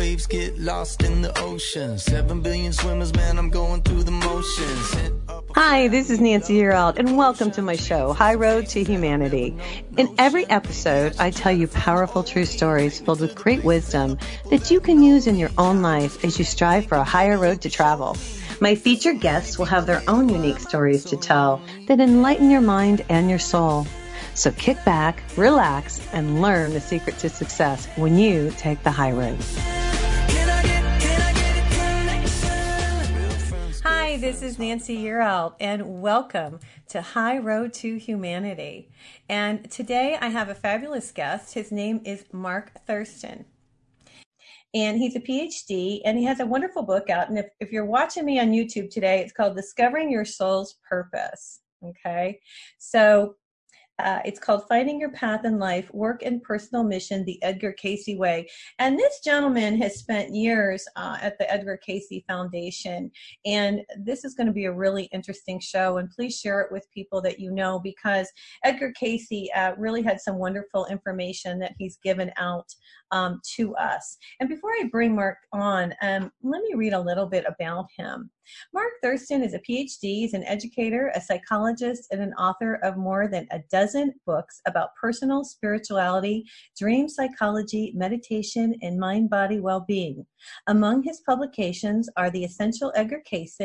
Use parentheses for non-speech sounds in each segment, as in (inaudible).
waves get lost in the ocean. Seven billion swimmers, man, I'm going through the motions. Hi, this is Nancy Yearout, and welcome to my show, High Road to Humanity. In every episode, I tell you powerful true stories filled with great wisdom that you can use in your own life as you strive for a higher road to travel. My featured guests will have their own unique stories to tell that enlighten your mind and your soul. So kick back, relax, and learn the secret to success when you take the high road. Hi, this is Nancy Yearout, and welcome to High Road to Humanity. And today I have a fabulous guest. His name is Mark Thurston and he's a PhD and he has a wonderful book out. And if, if you're watching me on YouTube today, it's called Discovering Your Soul's Purpose. Okay. So uh, it's called Finding Your Path in Life Work and Personal Mission the Edgar Cayce Way. And this gentleman has spent years uh, at the Edgar Cayce Foundation. And this is going to be a really interesting show. And please share it with people that you know because Edgar Cayce uh, really had some wonderful information that he's given out um, to us. And before I bring Mark on, um, let me read a little bit about him. Mark Thurston is a PhD, he's an educator, a psychologist, and an author of more than a dozen books about personal spirituality, dream psychology, meditation, and mind body well being. Among his publications are The Essential Edgar Cayce,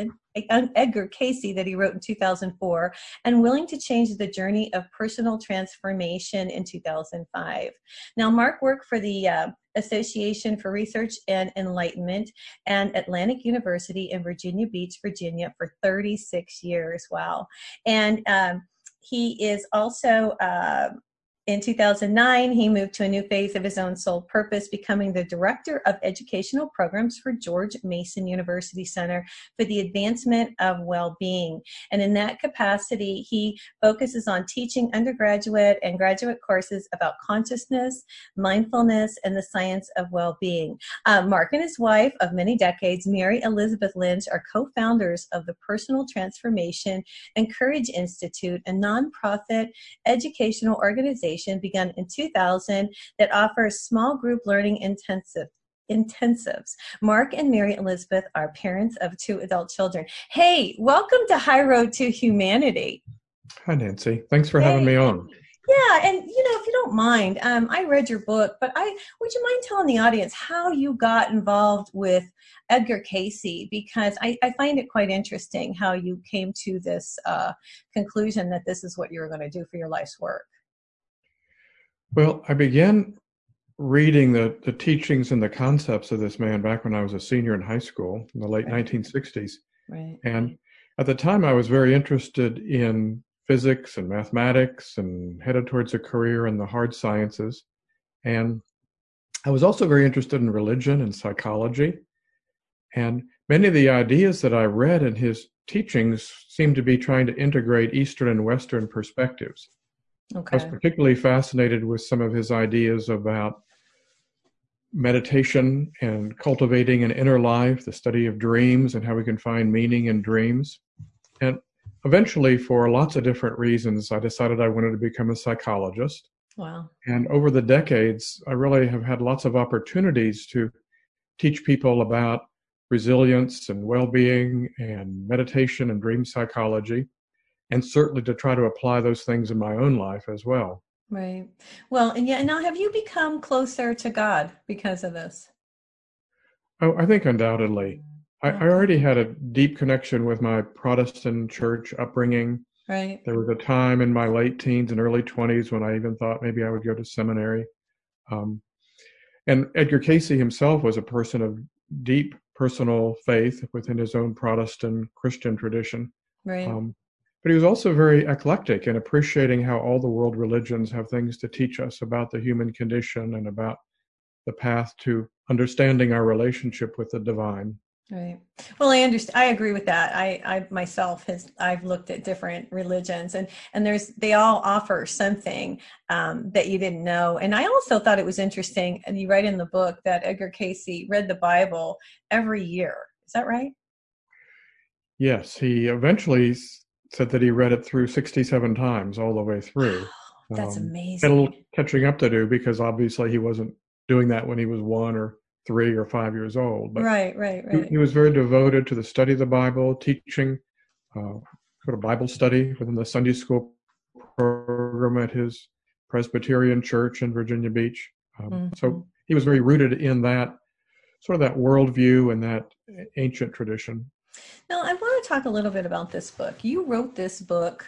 Edgar Cayce that he wrote in 2004, and Willing to Change the Journey of Personal Transformation in 2005. Now, Mark worked for the uh, Association for Research and Enlightenment and Atlantic University in Virginia Beach, Virginia for 36 years. Wow. And um, he is also uh, in 2009, he moved to a new phase of his own soul purpose, becoming the director of educational programs for George Mason University Center for the Advancement of Well-Being. And in that capacity, he focuses on teaching undergraduate and graduate courses about consciousness, mindfulness, and the science of well-being. Uh, Mark and his wife of many decades, Mary Elizabeth Lynch, are co-founders of the Personal Transformation and Courage Institute, a nonprofit educational organization Foundation began in 2000 that offers small group learning intensive intensives. Mark and Mary Elizabeth are parents of two adult children. Hey, welcome to High Road to Humanity. Hi, Nancy. Thanks for hey. having me on. Yeah, and you know, if you don't mind, um, I read your book, but I would you mind telling the audience how you got involved with Edgar Cayce? Because I, I find it quite interesting how you came to this uh, conclusion that this is what you were going to do for your life's work. Well, I began reading the, the teachings and the concepts of this man back when I was a senior in high school in the late right. 1960s. Right. And at the time, I was very interested in physics and mathematics and headed towards a career in the hard sciences. And I was also very interested in religion and psychology. And many of the ideas that I read in his teachings seemed to be trying to integrate Eastern and Western perspectives. Okay. I was particularly fascinated with some of his ideas about meditation and cultivating an inner life, the study of dreams and how we can find meaning in dreams. And eventually, for lots of different reasons, I decided I wanted to become a psychologist. Wow. And over the decades, I really have had lots of opportunities to teach people about resilience and well being and meditation and dream psychology and certainly to try to apply those things in my own life as well. Right. Well, and yeah, now have you become closer to God because of this? Oh, I think undoubtedly. I, I already had a deep connection with my Protestant church upbringing. Right. There was a time in my late teens and early 20s when I even thought maybe I would go to seminary. Um, and Edgar Cayce himself was a person of deep personal faith within his own Protestant Christian tradition. Right. Um, but he was also very eclectic in appreciating how all the world religions have things to teach us about the human condition and about the path to understanding our relationship with the divine. Right. Well, I understand. I agree with that. I, I myself has I've looked at different religions, and and there's they all offer something um, that you didn't know. And I also thought it was interesting. And you write in the book that Edgar Cayce read the Bible every year. Is that right? Yes, he eventually said that he read it through 67 times all the way (sighs) through. That's um, amazing. Had a little catching up to do because obviously he wasn't doing that when he was one or three or five years old. But right, right, right. He, he, was very devoted to the study of the Bible, teaching uh, sort of Bible study within the Sunday school program at his Presbyterian church in Virginia Beach. Um, mm-hmm. So he was very rooted in that sort of that worldview and that ancient tradition. Now, I want to talk a little bit about this book. You wrote this book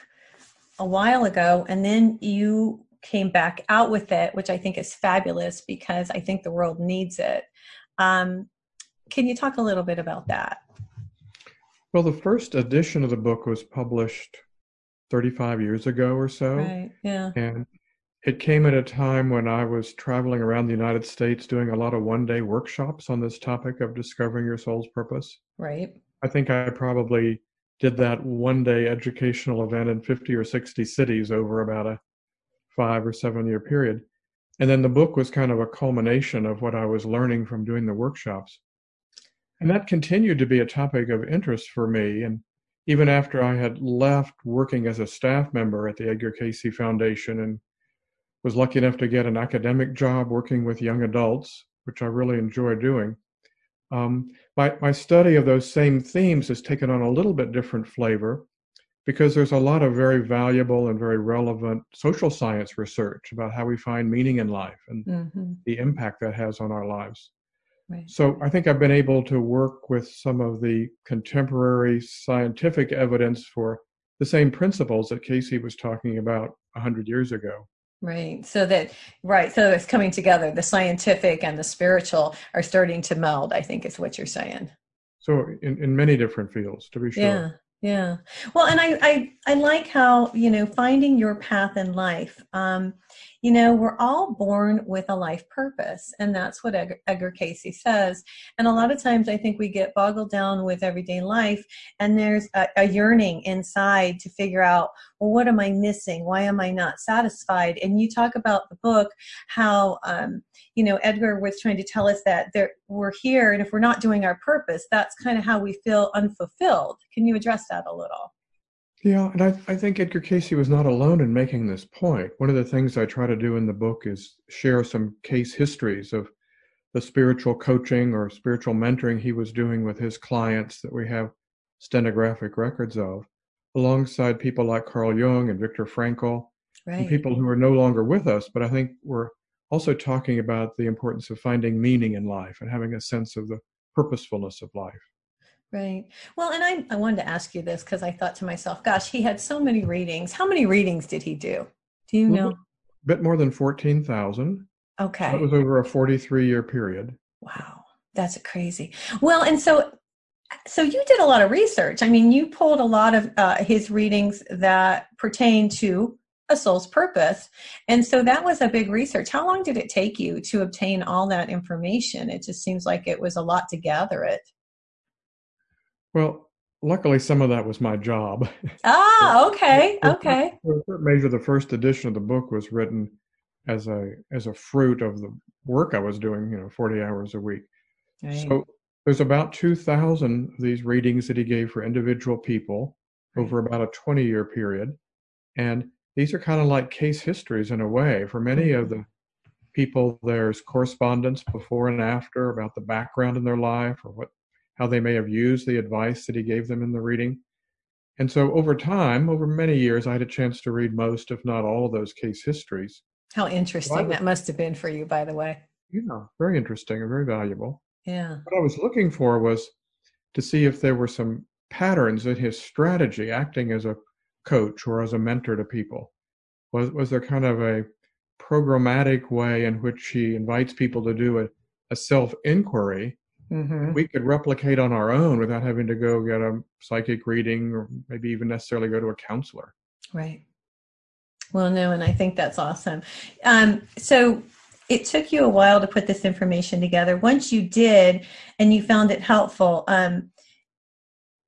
a while ago, and then you came back out with it, which I think is fabulous because I think the world needs it. Um, can you talk a little bit about that? Well, the first edition of the book was published 35 years ago or so. Right, yeah. And it came at a time when I was traveling around the United States doing a lot of one day workshops on this topic of discovering your soul's purpose. Right. I think I probably did that one day educational event in 50 or 60 cities over about a five or seven year period. And then the book was kind of a culmination of what I was learning from doing the workshops. And that continued to be a topic of interest for me. And even after I had left working as a staff member at the Edgar Cayce Foundation and was lucky enough to get an academic job working with young adults, which I really enjoy doing. Um, my, my study of those same themes has taken on a little bit different flavor because there's a lot of very valuable and very relevant social science research about how we find meaning in life and mm-hmm. the impact that has on our lives. Right. So I think I've been able to work with some of the contemporary scientific evidence for the same principles that Cayce was talking about 100 years ago. Right. So that, right. So it's coming together. The scientific and the spiritual are starting to meld, I think is what you're saying. So in, in many different fields, to be sure. Yeah. Yeah. Well, and I, I, I like how, you know, finding your path in life. Um, you know, we're all born with a life purpose, and that's what Edgar, Edgar Cayce says. And a lot of times I think we get boggled down with everyday life, and there's a, a yearning inside to figure out, well, what am I missing? Why am I not satisfied? And you talk about the book, how, um, you know, Edgar was trying to tell us that there, we're here, and if we're not doing our purpose, that's kind of how we feel unfulfilled. Can you address that a little? Yeah, and I, I think Edgar Cayce was not alone in making this point. One of the things I try to do in the book is share some case histories of the spiritual coaching or spiritual mentoring he was doing with his clients that we have stenographic records of, alongside people like Carl Jung and Viktor Frankl, right. and people who are no longer with us, but I think we're also talking about the importance of finding meaning in life and having a sense of the purposefulness of life. Right. Well, and I, I wanted to ask you this because I thought to myself, gosh, he had so many readings. How many readings did he do? Do you know? A bit more than 14,000. Okay. That was over a 43 year period. Wow. That's crazy. Well, and so so you did a lot of research. I mean, you pulled a lot of uh, his readings that pertain to a soul's purpose. And so that was a big research. How long did it take you to obtain all that information? It just seems like it was a lot to gather it. Well, luckily, some of that was my job. (laughs) Ah, okay, okay. Measure, the first edition of the book was written as a as a fruit of the work I was doing. You know, forty hours a week. Right. So there's about two thousand of these readings that he gave for individual people over about a twenty year period, and these are kind of like case histories in a way. For many of mm-hmm. the people, there's correspondence before and after about the background in their life or what how they may have used the advice that he gave them in the reading. And so over time, over many years, I had a chance to read most, if not all, of those case histories. How interesting was, that must have been for you, by the way. Yeah, very interesting and very valuable. Yeah. What I was looking for was to see if there were some patterns in his strategy acting as a coach or as a mentor to people. Was was there kind of a programmatic way in which he invites people to do a, a self inquiry mm-hmm. we could replicate on our own without having to go get a psychic reading or maybe even necessarily go to a counselor. Right. Well, no, and I think that's awesome. Um, so it took you a while to put this information together. Once you did, and you found it helpful, um,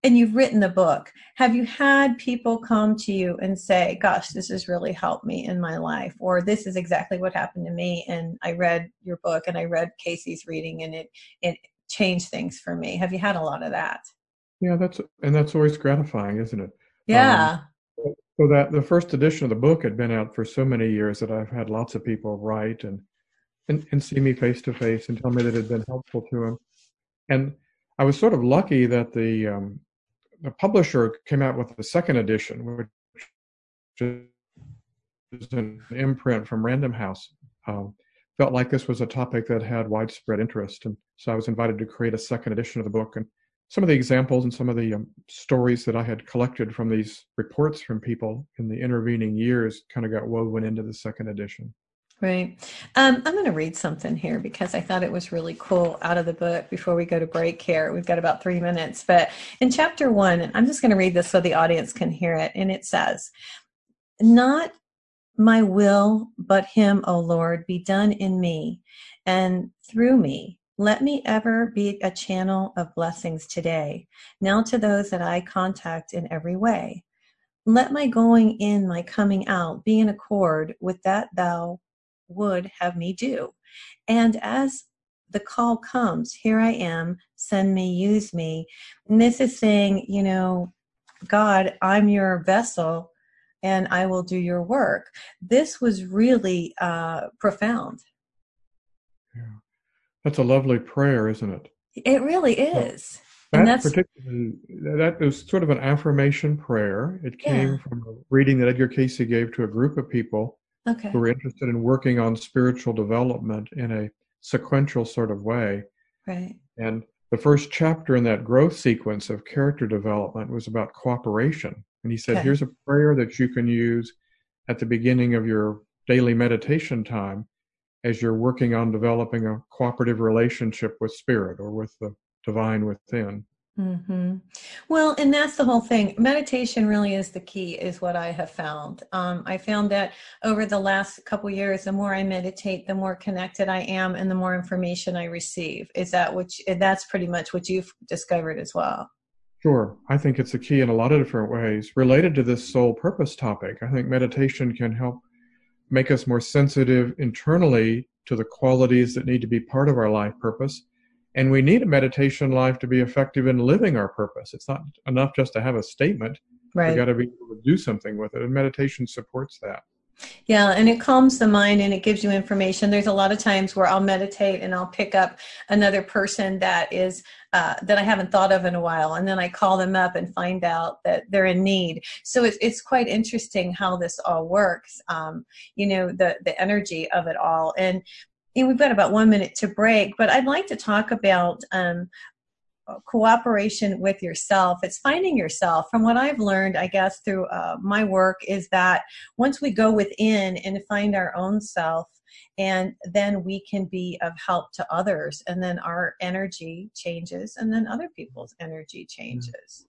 and you've written the book, have you had people come to you and say, Gosh, this has really helped me in my life, or this is exactly what happened to me, and I read your book and I read Cayce's reading, and it it change things for me. Have you had a lot of that? Yeah, that's and that's always gratifying, isn't it? Yeah. Um, so that the first edition of the book had been out for so many years that I've had lots of people write and and, and see me face to face and tell me that it had been helpful to them. And I was sort of lucky that the um, the publisher came out with the second edition, which is an imprint from Random House. Um, felt like this was a topic that had widespread interest, and so I was invited to create a second edition of the book. And some of the examples and some of the um, stories that I had collected from these reports from people in the intervening years kind of got woven into the second edition. Right. Um, I'm going to read something here because I thought it was really cool out of the book before we go to break here. We've got about three minutes. But in chapter one, I'm just going to read this so the audience can hear it. And it says, Not my will, but Him, O Lord, be done in me and through me. Let me ever be a channel of blessings today, now to those that I contact in every way. Let my going in, my coming out be in accord with that thou would have me do. And as the call comes, here I am, send me, use me. And this is saying, you know, God, I'm your vessel and I will do your work. This was really uh, profound. Yeah. That's a lovely prayer, isn't it? It really is. That and that's particularly that was sort of an affirmation prayer. It came yeah. from a reading that Edgar Cayce gave to a group of people okay. who were interested in working on spiritual development in a sequential sort of way. Right. And the first chapter in that growth sequence of character development was about cooperation. And he said, okay. here's a prayer that you can use at the beginning of your daily meditation time as you're working on developing a cooperative relationship with spirit or with the divine within. Mm-hmm. Well, and that's the whole thing. Meditation really is the key, is what I have found. Um, I found that over the last couple years, the more I meditate, the more connected I am, and the more information I receive. Is that which? That's pretty much what you've discovered as well. Sure, I think it's a key in a lot of different ways related to this soul purpose topic. I think meditation can help make us more sensitive internally to the qualities that need to be part of our life purpose and we need a meditation life to be effective in living our purpose. It's not enough just to have a statement. Right. We got to be able to do something with it. And meditation supports that. Yeah, and it calms the mind and it gives you information. There's a lot of times where I'll meditate and I'll pick up another person that is uh, that I haven't thought of in a while, and then I call them up and find out that they're in need. So it's it's quite interesting how this all works. Um, you know, the the energy of it all, and know, we've got about one minute to break, but I'd like to talk about um, cooperation with yourself. It's finding yourself. From what I've learned, I guess, through uh, my work, is that once we go within and find our own self, and then we can be of help to others, and then our energy changes, and then other people's energy changes.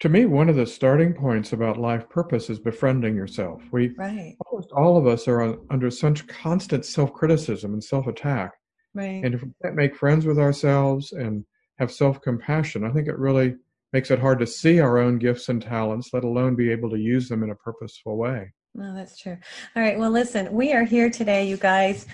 To me, one of the starting points about life purpose is befriending yourself. We right. almost all of us are under such constant self criticism and self attack. Right. And if we can't make friends with ourselves and have self compassion, I think it really makes it hard to see our own gifts and talents, let alone be able to use them in a purposeful way. No, that's true. All right. Well, listen, we are here today, you guys,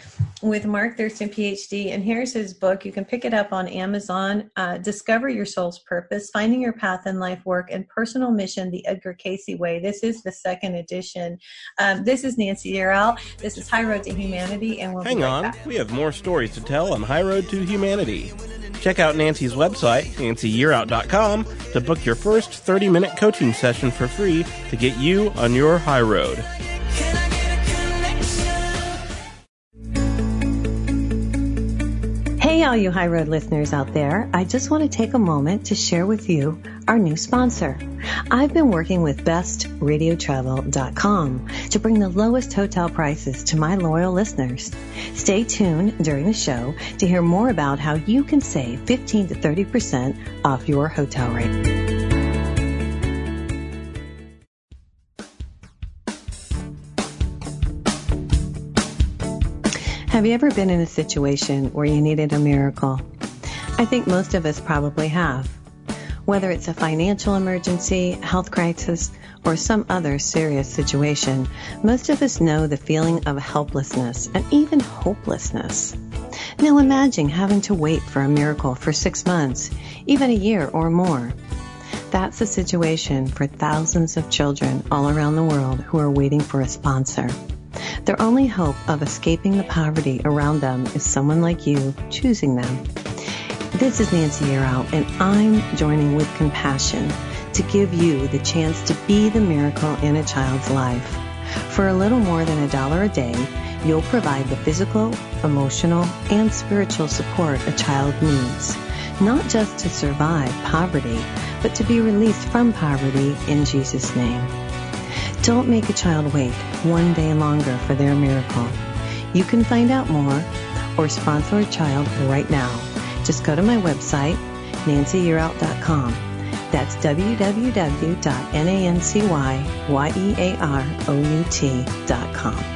with Mark Thurston, PhD, and here's his book. You can pick it up on Amazon. Uh, Discover Your Soul's Purpose: Finding Your Path in Life, Work, and Personal Mission: The Edgar Cayce Way. This is the second edition. Um, this is Nancy Yearout. This is High Road to Humanity, and we'll hang right on. Back. We have more stories to tell on High Road to Humanity. Check out Nancy's website, nancyyearout.com, to book your first 30 minute coaching session for free to get you on your high road. Hey, all you High Road listeners out there, I just want to take a moment to share with you our new sponsor. I've been working with bestradiotravel.com to bring the lowest hotel prices to my loyal listeners. Stay tuned during the show to hear more about how you can save 15 to 30% off your hotel rate. Have you ever been in a situation where you needed a miracle? I think most of us probably have. Whether it's a financial emergency, health crisis, or some other serious situation, most of us know the feeling of helplessness and even hopelessness. Now imagine having to wait for a miracle for six months, even a year or more. That's the situation for thousands of children all around the world who are waiting for a sponsor. Their only hope of escaping the poverty around them is someone like you choosing them. This is Nancy Yearout, and I'm joining with compassion to give you the chance to be the miracle in a child's life. For a little more than a dollar a day, you'll provide the physical, emotional, and spiritual support a child needs, not just to survive poverty, but to be released from poverty in Jesus' name. Don't make a child wait one day longer for their miracle. You can find out more or sponsor a child right now. Just go to my website, nancyyearout.com. That's www.nancyyearout.com.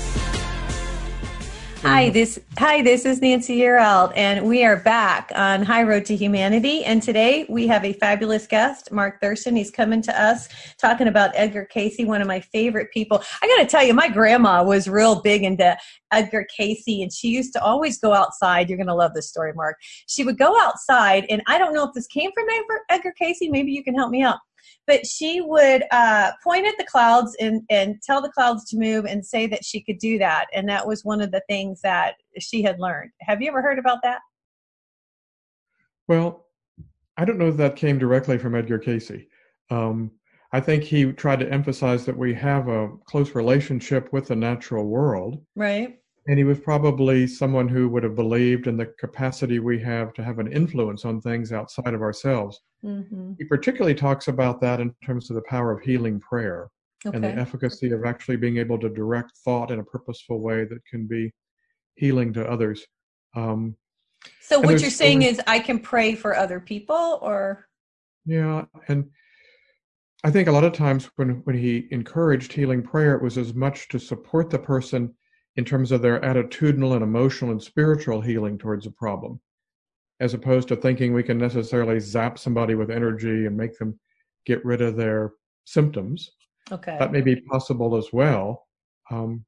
Hi, mm-hmm. this hi, this is Nancy Yearout, and we are back on High Road to Humanity. And today we have a fabulous guest, Mark Thurston. He's coming to us talking about Edgar Cayce, one of my favorite people. I got to tell you, my grandma was real big into Edgar Cayce, and she used to always go outside. You're going to love this story, Mark. She would go outside, and I don't know if this came from Edgar, Cayce. Maybe you can help me out but she would uh, point at the clouds and, and tell the clouds to move and say that she could do that. And that was one of the things that she had learned. Have you ever heard about that? Well, I don't know if that came directly from Edgar Cayce. Um, I think he tried to emphasize that we have a close relationship with the natural world. Right. And he was probably someone who would have believed in the capacity we have to have an influence on things outside of ourselves. Mm-hmm. He particularly talks about that in terms of the power of healing prayer okay. and the efficacy of actually being able to direct thought in a purposeful way that can be healing to others. Um, so what you're saying is I can pray for other people or Yeah, and I think a lot of times when when he encouraged healing prayer it was as much to support the person in terms of their attitudinal and emotional and spiritual healing towards a problem, as opposed to thinking we can necessarily zap somebody with energy and make them get rid of their symptoms. Okay. That may be possible as well. Um,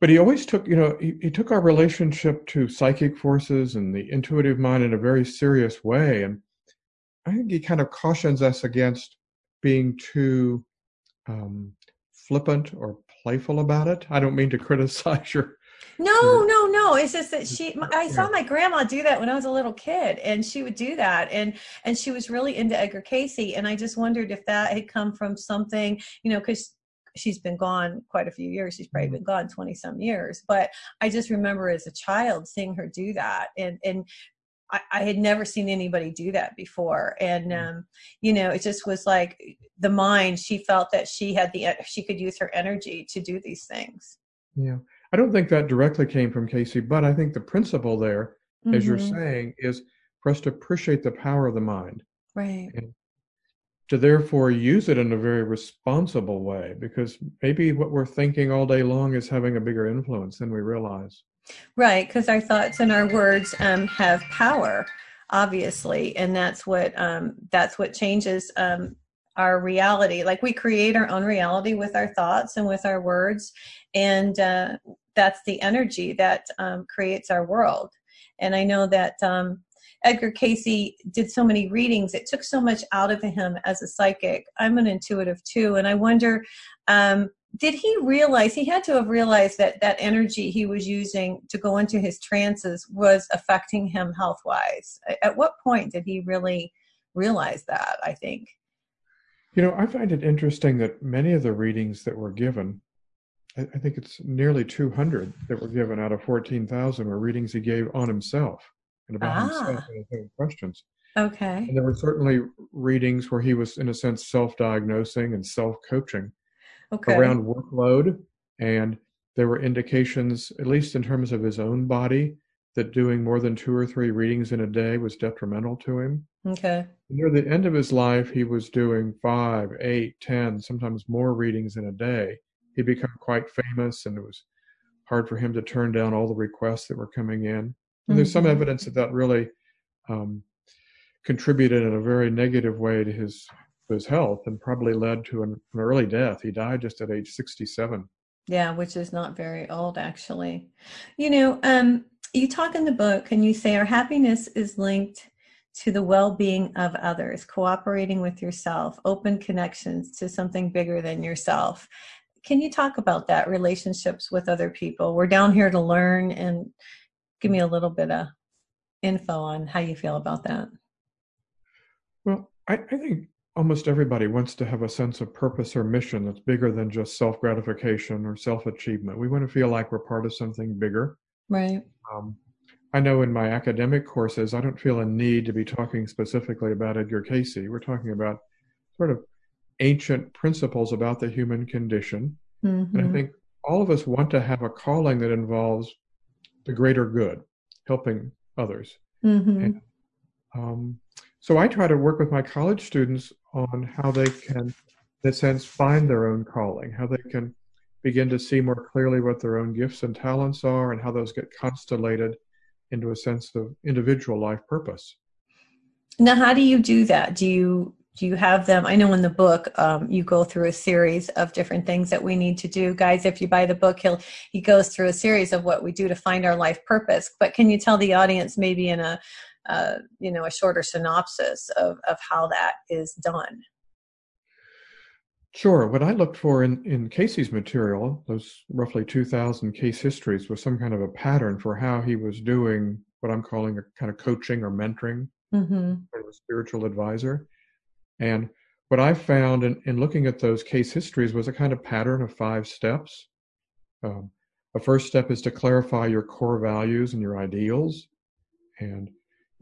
but he always took, you know, he, he took our relationship to psychic forces and the intuitive mind in a very serious way. And I think he kind of cautions us against being too um, flippant or playful about it. I don't mean to (laughs) criticize your. No, no, no. It's just that she. I saw my grandma do that when I was a little kid, and she would do that, and and she was really into Edgar Cayce, and I just wondered if that had come from something, you know, because she's been gone quite a few years. She's probably mm-hmm. been gone 20 some years. But I just remember as a child seeing her do that. And, and I, I had never seen anybody do that before. And, mm-hmm. um, you know, it just was like the mind, she felt that she had the, she could use her energy to do these things. Yeah. I don't think that directly came from Cayce, but I think the principle there, mm-hmm. as you're mm-hmm. saying, is for us to appreciate the power of the mind. Right. And to therefore use it in a very responsible way because maybe what we're thinking all day long is having a bigger influence than we realize. Right, because our thoughts and our words um, have power, obviously, and that's what um, that's what changes um, our reality. Like we create our own reality with our thoughts and with our words, and uh, that's the energy that um, creates our world. And I know that um, Edgar Cayce did so many readings, it took so much out of him as a psychic. I'm an intuitive too, and I wonder um, did he realize he had to have realized that that energy he was using to go into his trances was affecting him health wise? At what point did he really realize that? I think. You know, I find it interesting that many of the readings that were given, I, I think it's nearly 200 that were given out of 14,000 were readings he gave on himself and about ah. himself and his own questions. Okay. And there were certainly readings where he was, in a sense, self-diagnosing and self-coaching okay. around workload, and there were indications, at least in terms of his own body, that doing more than two or three readings in a day was detrimental to him. Okay. Near the end of his life, he was doing five, eight, ten, sometimes more readings in a day. He'd become quite famous, and it was hard for him to turn down all the requests that were coming in. And there's some Mhm. evidence that that really um, contributed in a very negative way to his his health and probably led to an, an early death. He died just at age 67. Yeah, which is not very old, actually. You know, um, you talk in the book and you say our happiness is linked to the well being of others, cooperating with yourself, open connections to something bigger than yourself. Can you talk about that, relationships with other people? We're down here to learn and give me a little bit of info on how you feel about that. Well, I, I think almost everybody wants to have a sense of purpose or mission that's bigger than just self gratification or self achievement. We want to feel like we're part of something bigger. Right. Um, I know in my academic courses, I don't feel a need to be talking specifically about Edgar Cayce. We're talking about sort of ancient principles about the human condition. And I Mhm. think all of us want to have a calling that involves the greater good, helping others. Mhm. Um, so I try to work with my college students on how they can, in a sense, find their own calling, how they can begin to see more clearly what their own gifts and talents are, and how those get constellated into a sense of individual life purpose. Now, how do you do that? Do you do you have them? I know in the book um, you go through a series of different things that we need to do, guys. If you buy the book, he'll he goes through a series of what we do to find our life purpose. But can you tell the audience maybe in a uh, you know a shorter synopsis of of how that is done? Sure. What I looked for in, in Cayce's material, those roughly 2,000 case histories, was some kind of a pattern for how he was doing what I'm calling a kind of coaching or mentoring, Mm-hmm. sort of a spiritual advisor. And what I found in, in looking at those case histories was a kind of pattern of five steps. Um, the first step is to clarify your core values and your ideals. And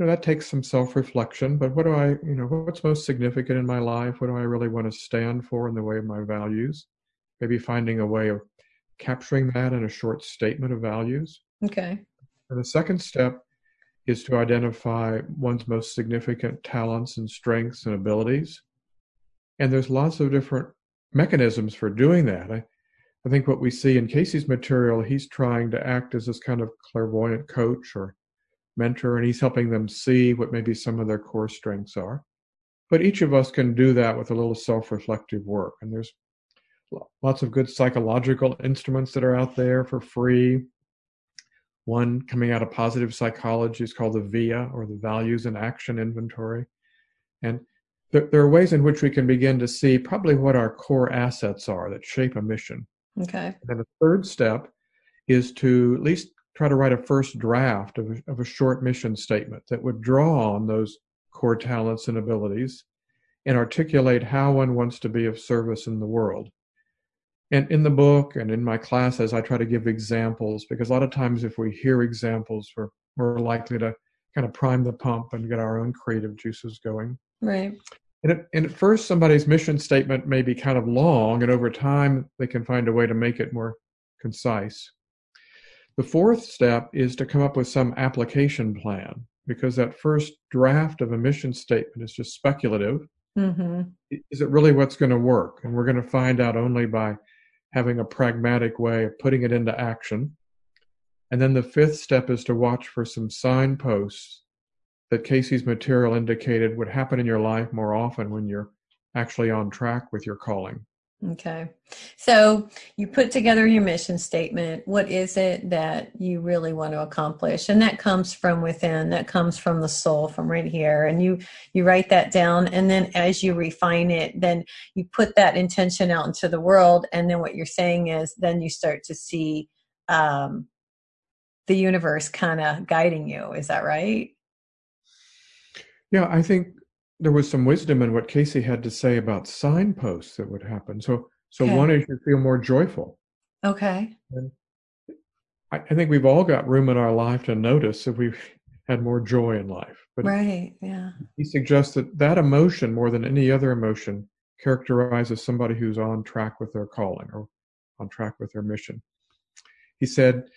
you know, that takes some self-reflection, but what do I, you know, what's most significant in my life? What do I really want to stand for in the way of my values? Maybe finding a way of capturing that in a short statement of values. Okay. And the second step is to identify one's most significant talents and strengths and abilities. And there's lots of different mechanisms for doing that. I, I think what we see in Cayce's material, he's trying to act as this kind of clairvoyant coach or mentor, and he's helping them see what maybe some of their core strengths are. But each of us can do that with a little self reflective work. And there's lots of good psychological instruments that are out there for free. One coming out of positive psychology is called the VIA, or the Values and Action Inventory. And there, there are ways in which we can begin to see probably what our core assets are that shape a mission. Okay. And then the third step is to at least try to write a first draft of a, of a short mission statement that would draw on those core talents and abilities and articulate how one wants to be of service in the world. And in the book and in my classes, I try to give examples because a lot of times if we hear examples, we're more likely to kind of prime the pump and get our own creative juices going. Right. And and at first, somebody's mission statement may be kind of long, and over time, they can find a way to make it more concise. The fourth step is to come up with some application plan because that first draft of a mission statement is just speculative. Mm-hmm. Is it really what's going to work? And we're going to find out only by having a pragmatic way of putting it into action. And then the fifth step is to watch for some signposts that Cayce's material indicated would happen in your life more often when you're actually on track with your calling. Okay. So you put together your mission statement. What is it that you really want to accomplish? And that comes from within. That comes from the soul from right here. And you you write that down and then as you refine it, then you put that intention out into the world and then what you're saying is then you start to see um the universe kind of guiding you. Is that right? Yeah, I think there was some wisdom in what Cayce had to say about signposts that would happen. So, so Okay. one is you feel more joyful. Okay. And I, I think we've all got room in our life to notice if we've had more joy in life. But Right. Yeah. he suggests that that emotion, more than any other emotion, characterizes somebody who's on track with their calling or on track with their mission. He said,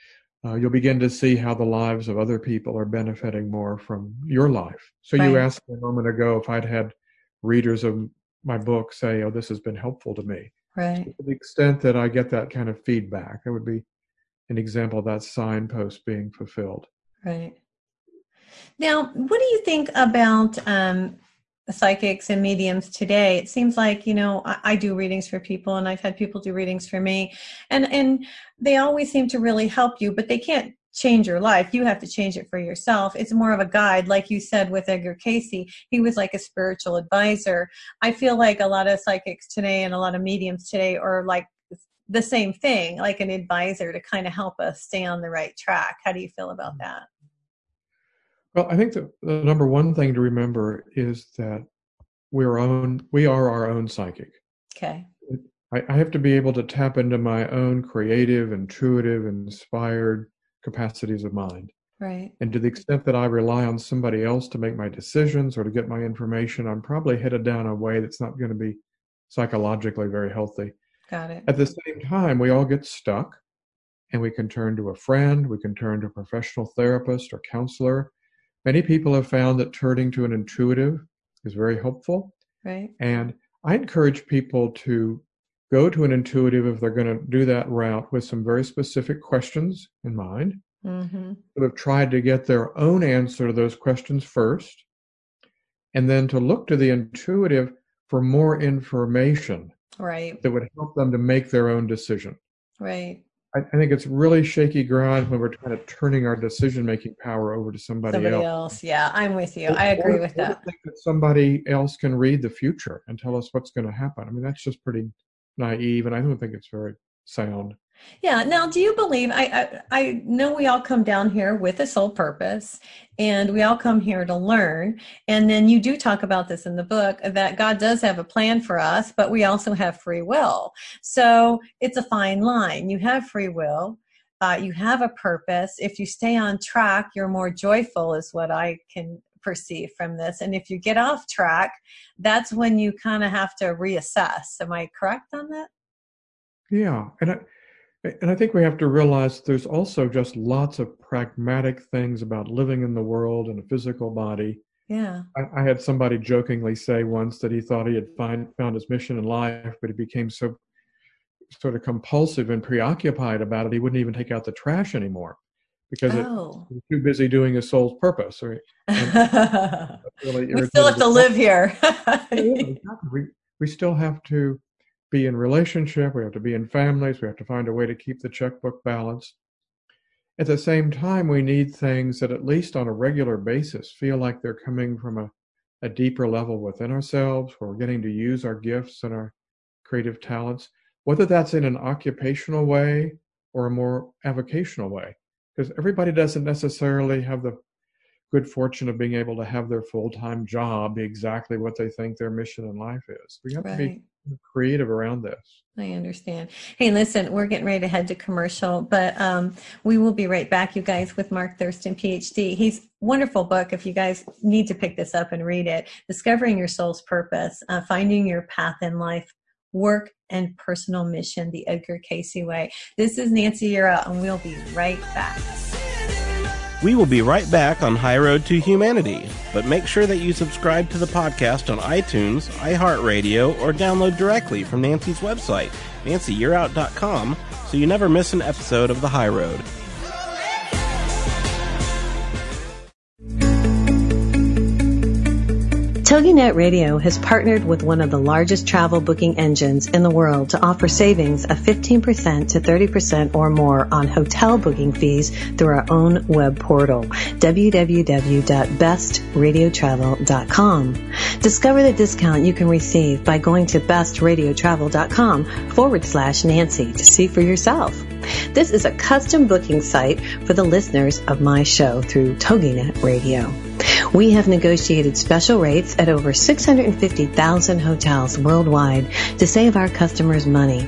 uh, you'll begin to see how the lives of other people are benefiting more from your life. So you asked me a moment ago if I'd had readers of my book say, "Oh, this has been helpful to me." Right. To the extent that I get that kind of feedback, that would be an example of that signpost being fulfilled. Right. Now, what do you think about um, psychics and mediums today? It seems like you know I, I, do readings for people, and I've had people do readings for me, and and they always seem to really help you, but they can't change your life. You have to change it for yourself. It's more of a guide, like you said with Edgar Cayce He was like a spiritual advisor. I feel like a lot of psychics today and a lot of mediums today are like the same thing, like an advisor to kind of help us stay on the right track. How do you feel about mm-hmm. that? Well, I think that the number one thing to remember is that we're own we are our own psychic. Okay. I, I have to be able to tap into my own creative, intuitive, inspired capacities of mind. Right. And to the extent that I rely on somebody else to make my decisions or to get my information, I'm probably headed down a way that's not going to be psychologically very healthy. Got it. At the same time, we all get stuck and we can turn to a friend, we can turn to a professional therapist or counselor. Many people have found that turning to an intuitive is very helpful. Right. And I encourage people to go to an intuitive if they're going to do that route with some very specific questions in mind. Mm-hmm. Sort of tried to get their own answer to those questions first, and then to look to the intuitive for more information right that would help them to make their own decision right I, I think it's really shaky ground when we're kind of turning our decision making power over to somebody, somebody else. else. Yeah, I'm with you. I agree or, with that. Think that somebody else can read the future and tell us what's going to happen. I mean, that's just pretty naive, and I don't think it's very sound. Yeah. Now, do you believe? I, I I know we all come down here with a sole purpose, and we all come here to learn. And then you do talk about this in the book that God does have a plan for us, but we also have free will. So it's a fine line. You have free will. Uh, you have a purpose. If you stay on track, you're more joyful, is what I can perceive from this. And if you get off track, that's when you kind of have to reassess. Am I correct on that? Yeah, and I, and I think we have to realize there's also just lots of pragmatic things about living in the world and a physical body. Yeah. I, I had somebody jokingly say once that he thought he had find, found his mission in life, but he became so sort of compulsive and preoccupied about it, he wouldn't even take out the trash anymore because oh. it, was too busy doing his soul's purpose. Or, (laughs) really we still have to live here. (laughs) yeah, exactly. we, we still have to be in relationship, we have to be in families, we have to find a way to keep the checkbook balanced. At the same time, we need things that, at least on a regular basis, feel like they're coming from a, a deeper level within ourselves, where we're getting to use our gifts and our creative talents, whether that's in an occupational way or a more avocational way. Because everybody doesn't necessarily have the good fortune of being able to have their full time job be exactly what they think their mission in life is. We have right. to be creative around this. I understand. Hey, listen, we're getting ready to head to commercial, but um, we will be right back, you guys, with Mark Thurston, PhD. He's wonderful book. If you guys need to pick this up and read it, "Discovering Your Soul's Purpose: uh, Finding Your Path in Life, Work, and Personal Mission: The Edgar Cayce Way." This is Nancy Yearout, and we'll be right back. We will be right back on High Road to Humanity, but make sure that you subscribe to the podcast on iTunes, iHeartRadio, or download directly from Nancy's website, nancyyearout.com, so you never miss an episode of The High Road. TogiNet Radio has partnered with one of the largest travel booking engines in the world to offer savings of 15% to 30% or more on hotel booking fees through our own web portal, www.bestradiotravel.com. Discover the discount you can receive by going to bestradiotravel.com forward slash Nancy to see for yourself. This is a custom booking site for the listeners of my show through TogiNet Radio. We have negotiated special rates at over 650,000 hotels worldwide to save our customers money.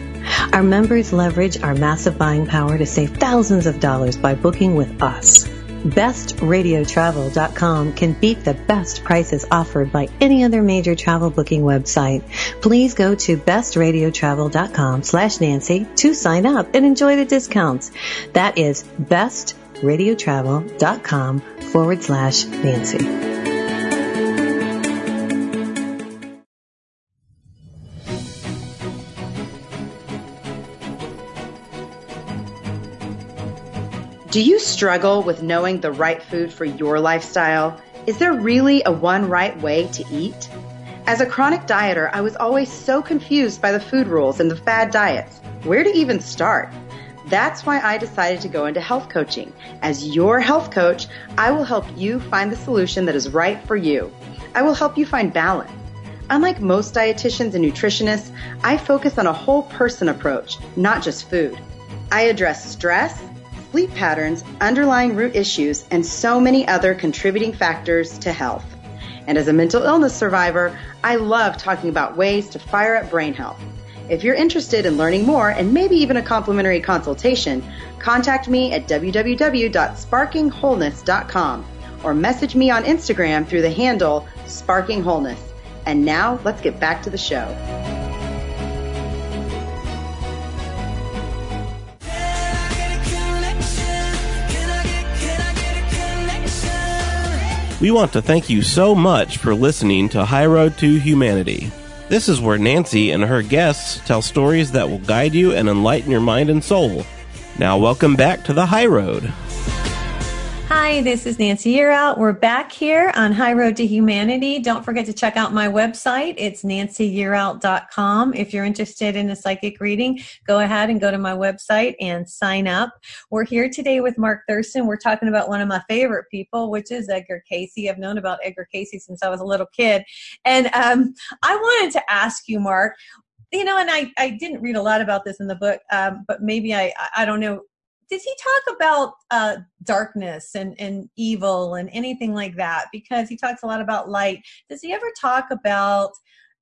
Our members leverage our massive buying power to save thousands of dollars by booking with us. BestRadioTravel.com can beat the best prices offered by any other major travel booking website. Please go to BestRadioTravel.com slash Nancy to sign up and enjoy the discounts. That is BestRadioTravel.com forward slash Nancy. Do you struggle with knowing the right food for your lifestyle? Is there really a one right way to eat? As a chronic dieter, I was always so confused by the food rules and the fad diets. Where to even start? That's why I decided to go into health coaching. As your health coach, I will help you find the solution that is right for you. I will help you find balance. Unlike most dietitians and nutritionists, I focus on a whole person approach, not just food. I address stress, sleep patterns, underlying root issues, and so many other contributing factors to health. And as a mental illness survivor, I love talking about ways to fire up brain health. If you're interested in learning more and maybe even a complimentary consultation, contact me at www.sparkingwholeness.com or message me on Instagram through the handle Sparking Wholeness. And now let's get back to the show. We want to thank you so much for listening to High Road to Humanity. This is where Nancy and her guests tell stories that will guide you and enlighten your mind and soul. Now, welcome back to the High Road. Hi, this is Nancy Yearout. We're back here on High Road to Humanity. Don't forget to check out my website. It's nancyyearout.com. If you're interested in a psychic reading, go ahead and go to my website and sign up. We're here today with Mark Thurston. We're talking about one of my favorite people, which is Edgar Cayce. I've known about Edgar Cayce since I was a little kid. And um, I wanted to ask you, Mark, you know, and I, I didn't read a lot about this in the book, um, but maybe I, I don't know did he talk about uh, darkness and, and evil and anything like that? Because he talks a lot about light. Does he ever talk about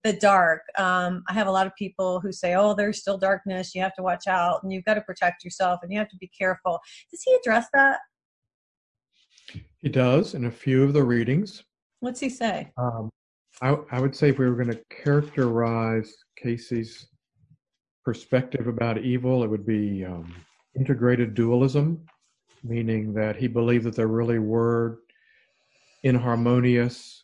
the dark? Um, I have a lot of people who say, oh, there's still darkness. You have to watch out and you've got to protect yourself and you have to be careful. Does he address that? He does in a few of the readings. What's he say? Um, I, I would say if we were going to characterize Cayce's perspective about evil, it would be um, integrated dualism, meaning that he believed that there really were inharmonious,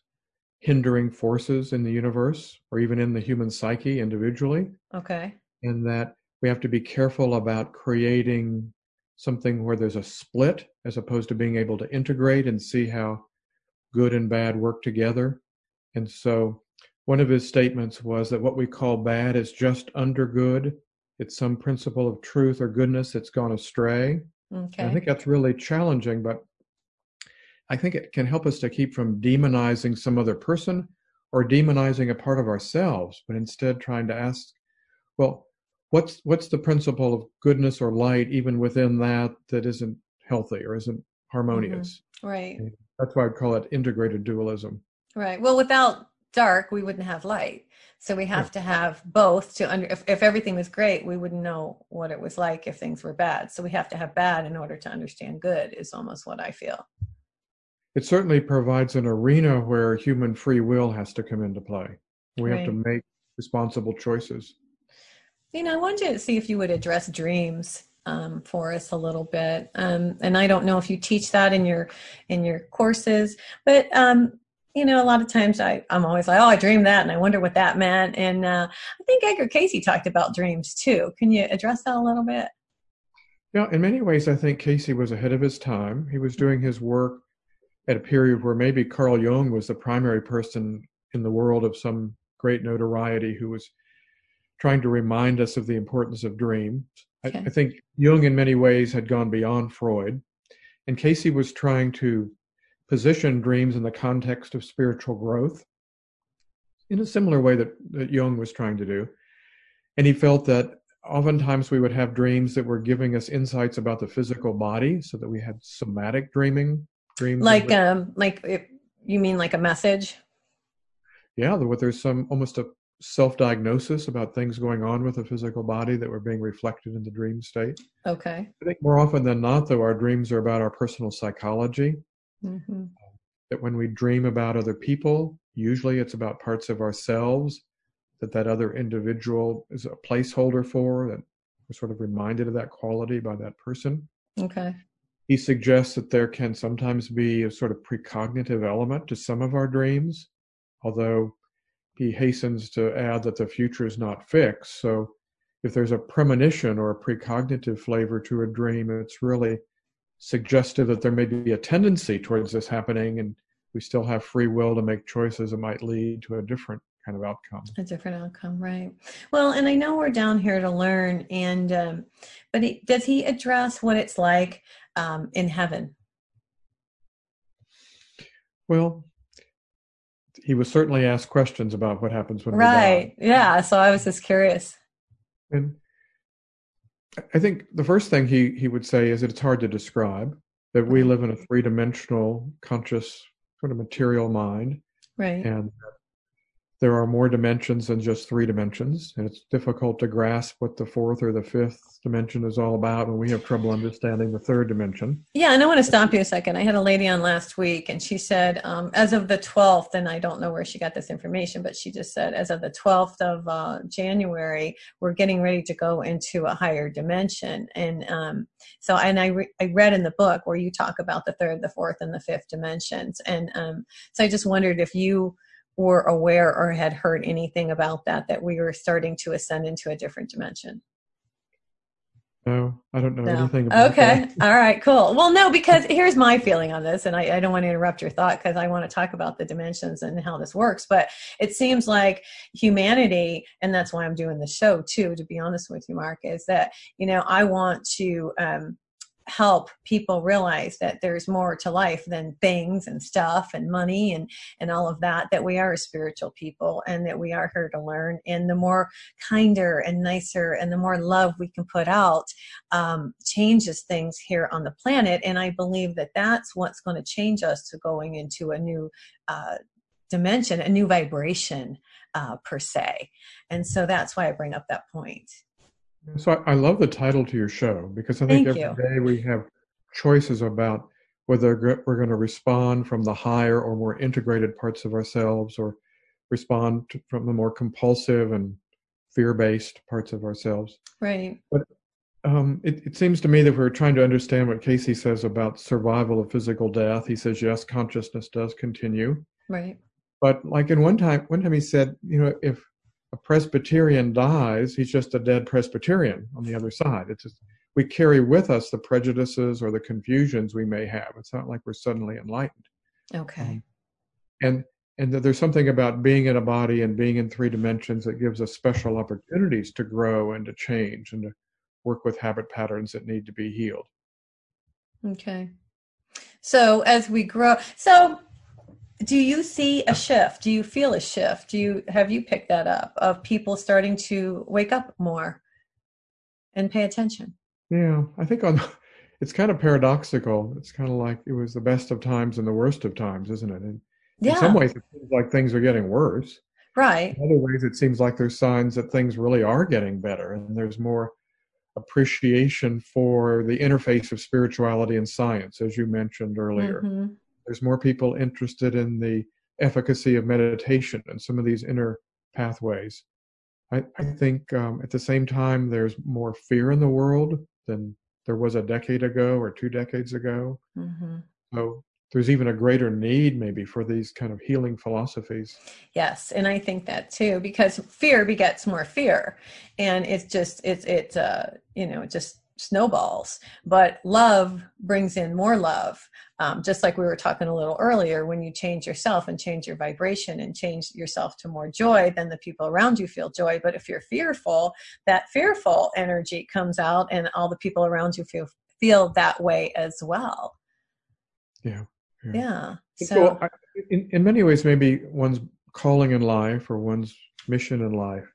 hindering forces in the universe or even in the human psyche individually. Okay. And that we have to be careful about creating something where there's a split as opposed to being able to integrate and see how good and bad work together. And so one of his statements was that what we call bad is just under good it's some principle of truth or goodness that's gone astray. Okay. I think that's really challenging, but I think it can help us to keep from demonizing some other person or demonizing a part of ourselves, but instead trying to ask, well, what's what's the principle of goodness or light even within that that isn't healthy or isn't harmonious? Mm-hmm. Right. And that's why I'd call it integrated dualism. Right. Well, without dark, we wouldn't have light. So we have to have both to under if, if everything was great, we wouldn't know what it was like if things were bad. So we have to have bad in order to understand good is almost what I feel. It certainly provides an arena where human free will has to come into play. We right. have to make responsible choices. You know, I wanted to see if you would address dreams um, for us a little bit. Um, and I don't know if you teach that in your in your courses, but um, you know, a lot of times I, I'm always like, oh, I dreamed that and I wonder what that meant. And uh, I think Edgar Cayce talked about dreams too. Can you address that a little bit? Yeah, in many ways, I think Cayce was ahead of his time. He was doing his work at a period where maybe Carl Jung was the primary person in the world of some great notoriety who was trying to remind us of the importance of dreams. Okay. I, I think Jung, in many ways, had gone beyond Freud. And Cayce was trying to position dreams in the context of spiritual growth in a similar way that, that Jung was trying to do. And he felt that oftentimes we would have dreams that were giving us insights about the physical body so that we had somatic dreaming dreams like um like if, you mean like a message? Yeah there, there's some almost a self-diagnosis about things going on with the physical body that were being reflected in the dream state. Okay. I think more often than not though our dreams are about our personal psychology Mm-hmm. That when we dream about other people, usually it's about parts of ourselves that that other individual is a placeholder for, that we're sort of reminded of that quality by that person. Okay. He suggests that there can sometimes be a sort of precognitive element to some of our dreams, although he hastens to add that the future is not fixed. So if there's a premonition or a precognitive flavor to a dream, it's really suggestive that there may be a tendency towards this happening, and we still have free will to make choices that might lead to a different kind of outcome. A different outcome, right? Well, and I know we're down here to learn, and um, but he, does he address what it's like um, in heaven? Well, he was certainly asked questions about what happens when right. Yeah. So I was just curious. And I think the first thing he he would say is that it's hard to describe that we live in a three dimensional conscious sort of material mind, right? And there are more dimensions than just three dimensions, and it's difficult to grasp what the fourth or the fifth dimension is all about, and we have trouble understanding the third dimension. Yeah, and I want to stop you a second. I had a lady on last week, and she said, um, as of the 12th, and I don't know where she got this information, but she just said, as of the 12th of uh, January, we're getting ready to go into a higher dimension. And um, so, and I, re- I read in the book where you talk about the third, the fourth, and the fifth dimensions. And um, so I just wondered if you, were aware or had heard anything about that, that we were starting to ascend into a different dimension. No, I don't know no. anything about Okay. (laughs) All right, cool. Well, no, because here's my feeling on this, and I, I don't want to interrupt your thought because I want to talk about the dimensions and how this works. But it seems like humanity, and that's why I'm doing the show too, to be honest with you, Mark, is that, you know, I want to um, help people realize that there's more to life than things and stuff and money and and all of that that we are spiritual people and that we are here to learn. And the more kinder and nicer and the more love we can put out um, changes things here on the planet. And i believe that that's what's going to change us to going into a new uh, dimension a new vibration uh, per se. And so that's why i bring up that point so I, I love the title to your show because I think Thank every you. day we have choices about whether we're going to respond from the higher or more integrated parts of ourselves or respond to, from the more compulsive and fear-based parts of ourselves. Right. But um, it, it, seems to me that we're trying to understand what Cayce says about survival of physical death. He says, yes, consciousness does continue. Right. But like in one time, one time he said, you know, if a Presbyterian dies, he's just a dead Presbyterian on the other side. It's just we carry with us the prejudices or the confusions we may have. It's not like we're suddenly enlightened. Okay. Um, and and that there's something about being in a body and being in three dimensions that gives us special opportunities to grow and to change and to work with habit patterns that need to be healed. Okay. So as we grow, so do you see a shift? Do you feel a shift? Do you have you picked that up of people starting to wake up more and pay attention? Yeah i think on (laughs) it's kind of paradoxical. It's kind of like it was the best of times and the worst of times isn't it? And yeah. in some ways it seems like things are getting worse. Right. In other ways it seems like there's signs that things really are getting better and there's more appreciation for the interface of spirituality and science as you mentioned earlier. Mm-hmm there's more people interested in the efficacy of meditation and some of these inner pathways. I, I think um, at the same time, there's more fear in the world than there was a decade ago or two decades ago. Mm-hmm. So there's even a greater need maybe for these kind of healing philosophies. Yes, and I think that too because fear begets more fear, and it's just it's it's uh you know just snowballs. But love brings in more love um, just like we were talking a little earlier when you change yourself and change your vibration and change yourself to more joy then the people around you feel joy. But if you're fearful that fearful energy comes out and all the people around you feel feel that way as well. Yeah yeah, yeah. so, so I, in, in many ways maybe one's calling in life or one's mission in life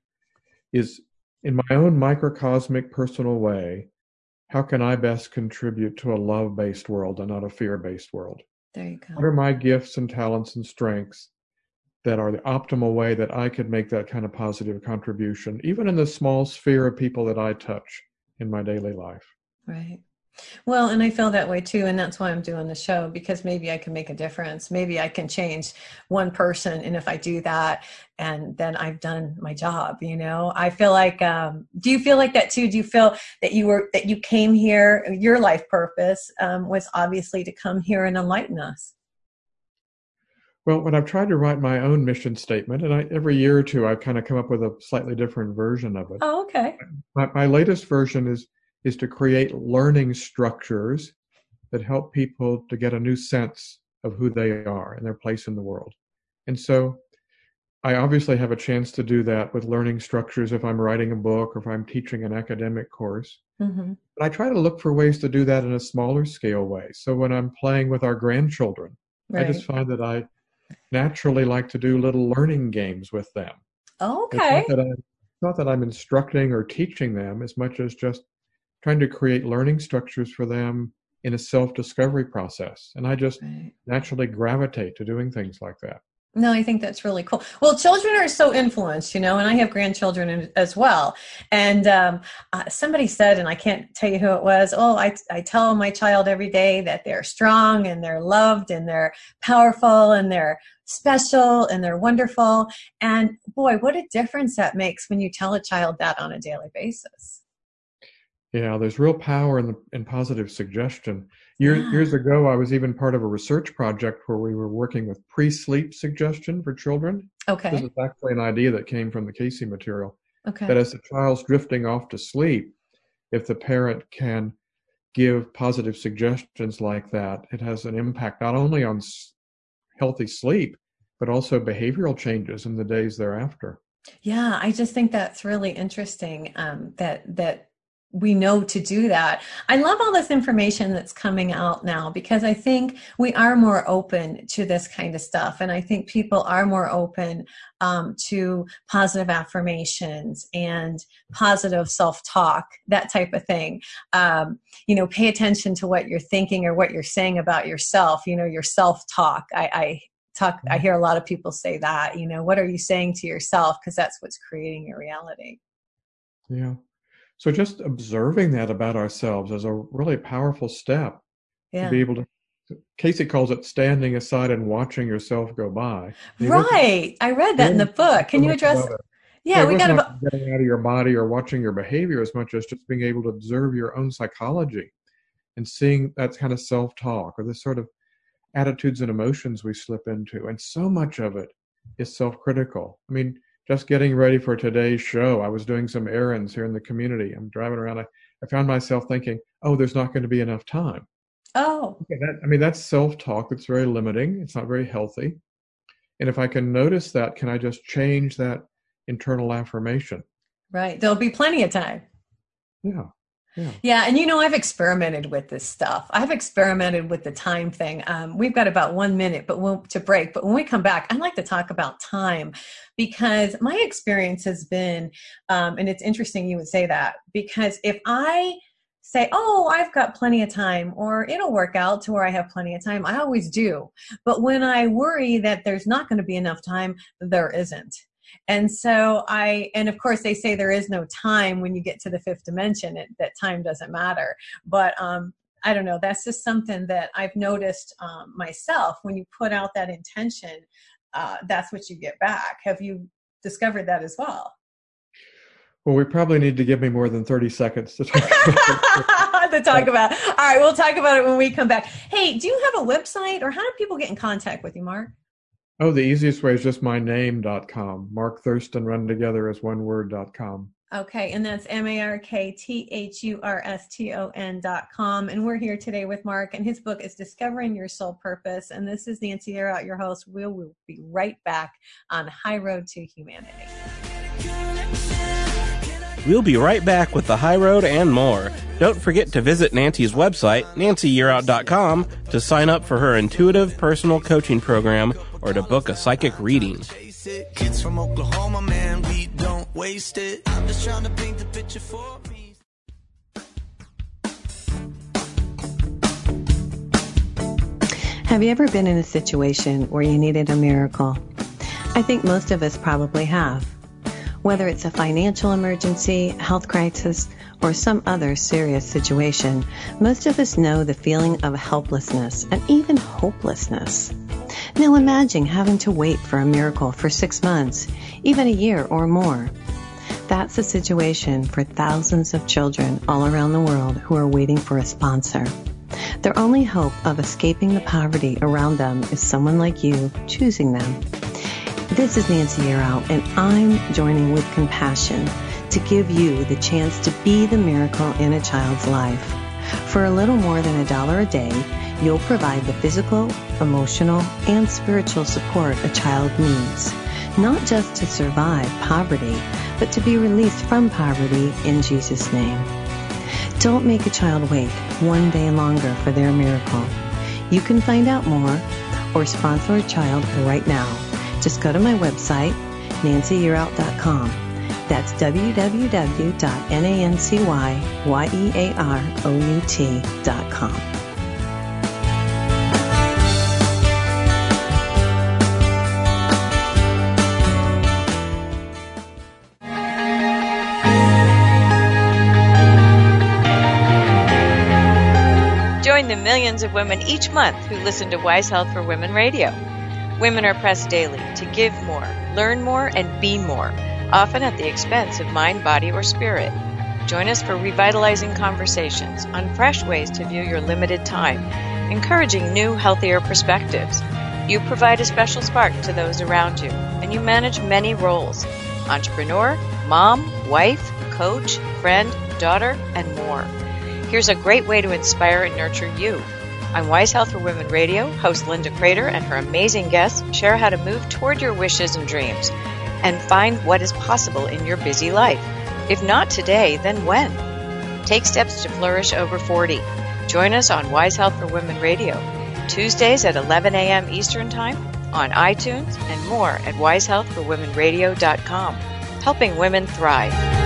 is in my own microcosmic personal way how can I best contribute to a love based world and not a fear based world? There you go. What are my gifts and talents and strengths that are the optimal way that I could make that kind of positive contribution, even in the small sphere of people that I touch in my daily life? Right. Well, and I feel that way too, and that's why I'm doing the show because maybe I can make a difference. Maybe I can change one person, and if I do that, and then I've done my job. You know, I feel like. Um, do you feel like that too? Do you feel that you were that you came here? Your life purpose um, was obviously to come here and enlighten us. Well, when I've tried to write my own mission statement, and I, every year or two, I've kind of come up with a slightly different version of it. Oh, okay. My, my latest version is is to create learning structures that help people to get a new sense of who they are and their place in the world. And so I obviously have a chance to do that with learning structures if I'm writing a book or if I'm teaching an academic course. Mm-hmm. But I try to look for ways to do that in a smaller scale way. So when I'm playing with our grandchildren, right. I just find that I naturally like to do little learning games with them. okay. It's not, that I'm, not that I'm instructing or teaching them as much as just trying to create learning structures for them in a self discovery process. And I just right. naturally gravitate to doing things like that. No, I think that's really cool. Well, children are so influenced, you know, and I have grandchildren as well. And um, uh, somebody said, and I can't tell you who it was, oh, I, I tell my child every day that they're strong and they're loved and they're powerful and they're special and they're wonderful. And boy, what a difference that makes when you tell a child that on a daily basis. Yeah, there's real power in, the, in positive suggestion. Years, yeah. years ago, I was even part of a research project where we were working with pre-sleep suggestion for children. Okay. This is actually an idea that came from the Cayce material. Okay. That as the child's drifting off to sleep, if the parent can give positive suggestions like that, it has an impact not only on healthy sleep, but also behavioral changes in the days thereafter. Yeah, I just think that's really interesting. Um, that that we know to do that. I love all this information that's coming out now because I think we are more open to this kind of stuff. And I think people are more open um, to positive affirmations and positive self talk, that type of thing. Um, you know, pay attention to what you're thinking or what you're saying about yourself, you know, your self talk. I, I talk, I hear a lot of people say that, you know, what are you saying to yourself? Because that's what's creating your reality. Yeah. So just observing that about ourselves is a really powerful step yeah. to be able to. Cayce calls it standing aside and watching yourself go by. Right, I read that in the book. Can you address? Yeah, so we got about getting out of your body or watching your behavior as much as just being able to observe your own psychology and seeing that kind of self-talk or the sort of attitudes and emotions we slip into. And so much of it is self-critical. I mean, just getting ready for today's show, I was doing some errands here in the community. I'm driving around. I, I found myself thinking, oh, there's not going to be enough time. Oh. Okay, that, I mean, that's self talk that's very limiting. It's not very healthy. And if I can notice that, can I just change that internal affirmation? Right. There'll be plenty of time. Yeah. Yeah. yeah, and you know, I've experimented with this stuff. I've experimented with the time thing. Um, we've got about one minute, but we'll, to break. But when we come back, I'd like to talk about time because my experience has been, um, and it's interesting you would say that because if I say, oh, I've got plenty of time, or it'll work out to where I have plenty of time, I always do. But when I worry that there's not going to be enough time, there isn't. And so I, and of course they say there is no time when you get to the fifth dimension, it, that time doesn't matter. But um, I don't know, that's just something that I've noticed um, myself. When you put out that intention, uh, that's what you get back. Have you discovered that as well? Well, we probably need to give me more than 30 seconds to talk about. (laughs) to talk about. All right, we'll talk about it when we come back. Hey, do you have a website or how do people get in contact with you, Mark? Oh, the easiest way is just my name.com. Mark Thurston run together as one word.com. Okay, and that's M A R K T H U R S T O N dot com. And we're here today with Mark, and his book is Discovering Your Soul Purpose. And this is Nancy Yearout, your host. We will be right back on High Road to Humanity. We'll be right back with the high road and more. Don't forget to visit Nancy's website, nancyyearout.com, to sign up for her intuitive personal coaching program or to book a psychic reading. Kids from Oklahoma, man, we don't waste it. I'm just trying to paint the picture for me. Have you ever been in a situation where you needed a miracle? I think most of us probably have. Whether it's a financial emergency, health crisis, or some other serious situation, most of us know the feeling of helplessness and even hopelessness. Now imagine having to wait for a miracle for six months, even a year or more. That's the situation for thousands of children all around the world who are waiting for a sponsor. Their only hope of escaping the poverty around them is someone like you choosing them. This is Nancy Yearout, and I'm joining with compassion to give you the chance to be the miracle in a child's life. For a little more than a dollar a day, you'll provide the physical, emotional, and spiritual support a child needs, not just to survive poverty, but to be released from poverty in Jesus' name. Don't make a child wait one day longer for their miracle. You can find out more or sponsor a child right now. Just go to my website, nancyyearout.com. That's www.nancyyearout.com. Join the millions of women each month who listen to Wise Health for Women Radio. Women are pressed daily to give more, learn more, and be more, often at the expense of mind, body, or spirit. Join us for revitalizing conversations on fresh ways to view your limited time, encouraging new, healthier perspectives. You provide a special spark to those around you, and you manage many roles entrepreneur, mom, wife, coach, friend, daughter, and more. Here's a great way to inspire and nurture you. On Wise Health for Women Radio, host Linda Crater and her amazing guests share how to move toward your wishes and dreams and find what is possible in your busy life. If not today, then when? Take steps to flourish over 40. Join us on Wise Health for Women Radio, Tuesdays at 11 a.m. Eastern Time, on iTunes, and more at wisehealthforwomenradio.com, helping women thrive.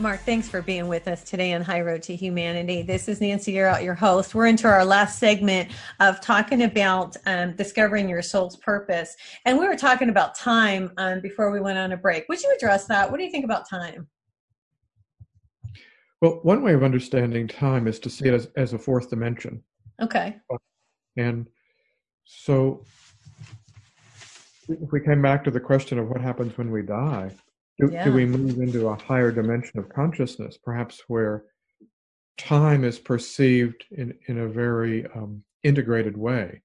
Mark, thanks for being with us today on High Road to Humanity. This is Nancy Yearout, your host. We're into our last segment of talking about um, discovering your soul's purpose. And we were talking about time um, before we went on a break. Would you address that? What do you think about time? Well, one way of understanding time is to see it as, as a fourth dimension. Okay. And so if we came back to the question of what happens when we die, do, Yeah. do we move into a higher dimension of consciousness, perhaps where time is perceived in, in a very um, integrated way?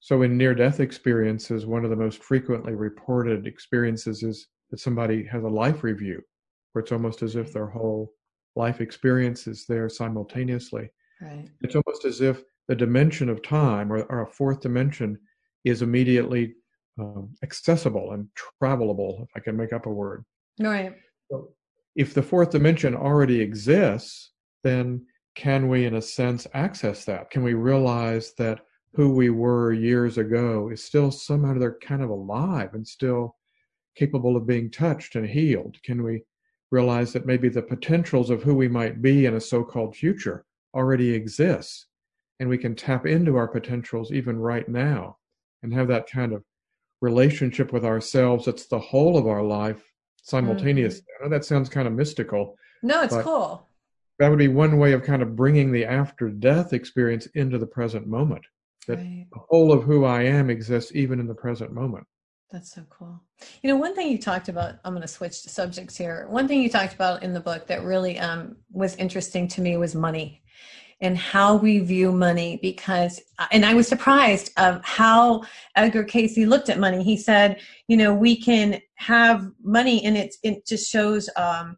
So, in near death experiences, one of the most frequently reported experiences is that somebody has a life review, where it's almost as if their whole life experience is there simultaneously. Right. It's almost as if the dimension of time, or, or a fourth dimension, is immediately um, accessible and travelable, if I can make up a word. Right. So if the fourth dimension already exists, then can we, in a sense, access that? Can we realize that who we were years ago is still somehow they're kind of alive and still capable of being touched and healed? Can we realize that maybe the potentials of who we might be in a so called future already exists and we can tap into our potentials even right now and have that kind of relationship with ourselves that's the whole of our life simultaneously. I know that sounds kind of mystical. No, it's cool. That would be one way of kind of bringing the after death experience into the present moment. That Right. the whole of who I am exists even in the present moment. That's so cool. You know, one thing you talked about, I'm going to switch to subjects here. One thing you talked about in the book that really um, was interesting to me was money and how we view money because, and I was surprised of how Edgar Cayce looked at money. He said, you know, we can have money and it's, it just shows, um,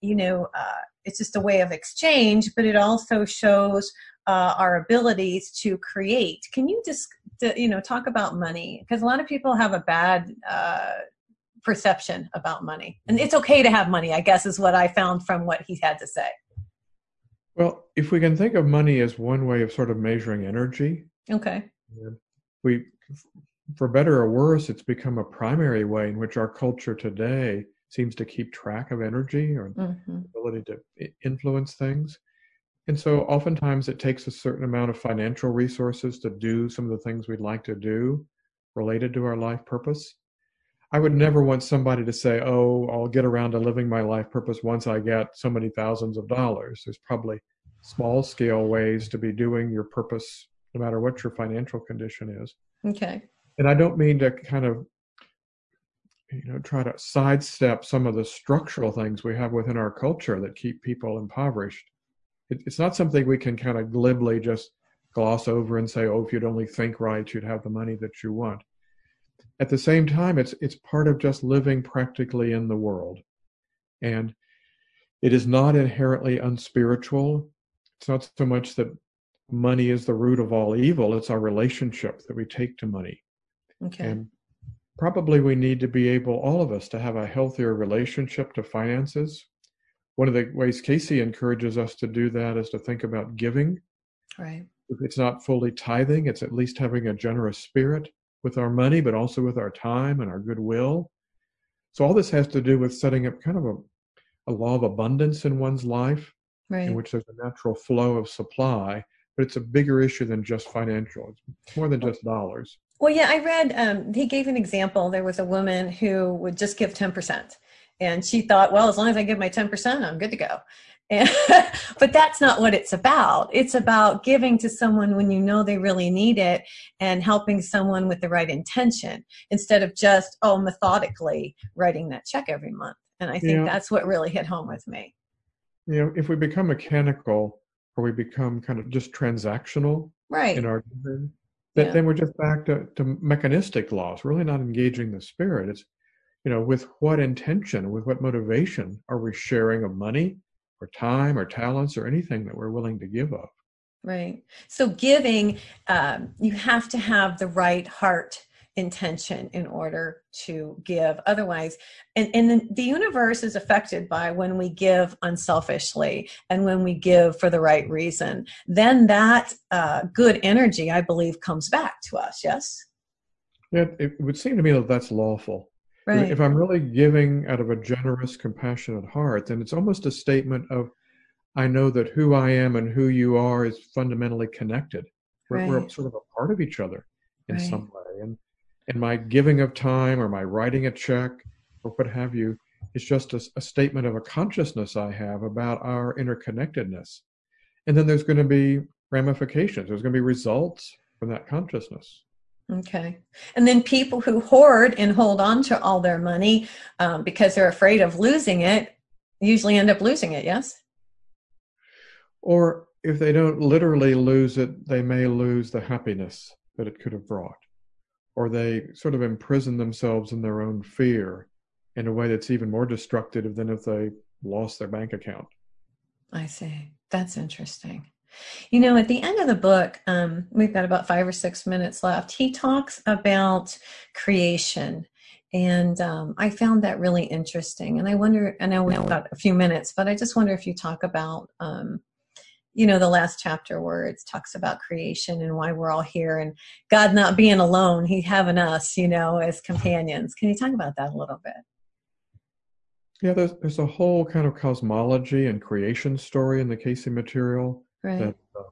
you know, uh, it's just a way of exchange, but it also shows uh, our abilities to create. Can you just, you know, talk about money? Because a lot of people have a bad uh, perception about money, and it's okay to have money. I guess is what I found from what he had to say. Well, if we can think of money as one way of sort of measuring energy, Okay. we, for better or worse, it's become a primary way in which our culture today seems to keep track of energy or hmm ability to i- influence things. And so oftentimes it takes a certain amount of financial resources to do some of the things we'd like to do related to our life purpose. I would never want somebody to say, oh, I'll get around to living my life purpose once I get so many thousands of dollars. There's probably small scale ways to be doing your purpose, no matter what your financial condition is. Okay. And I don't mean to kind of, you know, try to sidestep some of the structural things we have within our culture that keep people impoverished. It, it's not something we can kind of glibly just gloss over and say, oh, if you'd only think right, you'd have the money that you want. At the same time, it's it's part of just living practically in the world. And it is not inherently unspiritual. It's not so much that money is the root of all evil, it's our relationship that we take to money. Okay. And probably we need to be able, all of us, to have a healthier relationship to finances. One of the ways Cayce encourages us to do that is to think about giving. right. If it's not fully tithing, it's at least having a generous spirit with our money, but also with our time and our goodwill. So all this has to do with setting up kind of a, a law of abundance in one's life, Right. in which there's a natural flow of supply, but it's a bigger issue than just financial. It's more than just dollars. Well, yeah, I read, um, he gave an example. There was a woman who would just give 10%. And she thought, well, as long as I give my 10%, I'm good to go. (laughs) But that's not what it's about. It's about giving to someone when you know they really need it and helping someone with the right intention instead of just, oh, methodically writing that check every month. And I think Yeah. that's what really hit home with me. You know, if we become mechanical or we become kind of just transactional Right. in our giving, then, Yeah. then we're just back to, to mechanistic laws, really not engaging the spirit. It's, you know, with what intention, with what motivation are we sharing of money or time or talents or anything that we're willing to give up. Right. So giving, um, you have to have the right heart intention in order to give. Otherwise, and, and the, the universe is affected by when we give unselfishly and when we give for the right reason. Then that uh, good energy, I believe, comes back to us. Yes. Yeah, it, it would seem to me that that's lawful. Right. If I'm really giving out of a generous, compassionate heart, then it's almost a statement of, I know that who I am and who you are is fundamentally connected. We're, we're sort of a part of each other in Right. some way. And, and my giving of time or my writing a check or what have you is just a, a statement of a consciousness I have about our interconnectedness. And then there's going to be ramifications, there's going to be results from that consciousness. Okay. And then people who hoard and hold on to all their money um, because they're afraid of losing it usually end up losing it. Yes. Or if they don't literally lose it, they may lose the happiness that it could have brought. Or they sort of imprison themselves in their own fear in a way that's even more destructive than if they lost their bank account. I see. That's interesting. You know, at the end of the book, um, we've got about five or six minutes left. He talks about creation. And um, I found that really interesting. And I wonder, I know we've got a few minutes, but I just wonder if you talk about, um, you know, the last chapter where it talks about creation and why we're all here and God not being alone, He having us, you know, as companions. Can you talk about that a little bit? Yeah, there's, there's a whole kind of cosmology and creation story in the Cayce material Right. that's uh,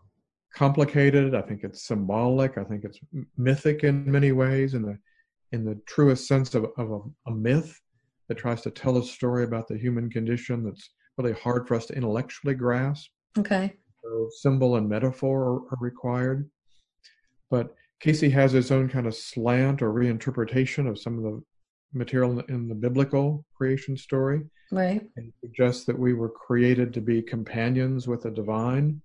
complicated. I think it's symbolic. I think it's mythic in many ways, in the in the truest sense of, of a, a myth that tries to tell a story about the human condition that's really hard for us to intellectually grasp. Okay. So symbol and metaphor are, are required. But Cayce has his own kind of slant or reinterpretation of some of the material in the, in the biblical creation story Right. and suggests that we were created to be companions with the divine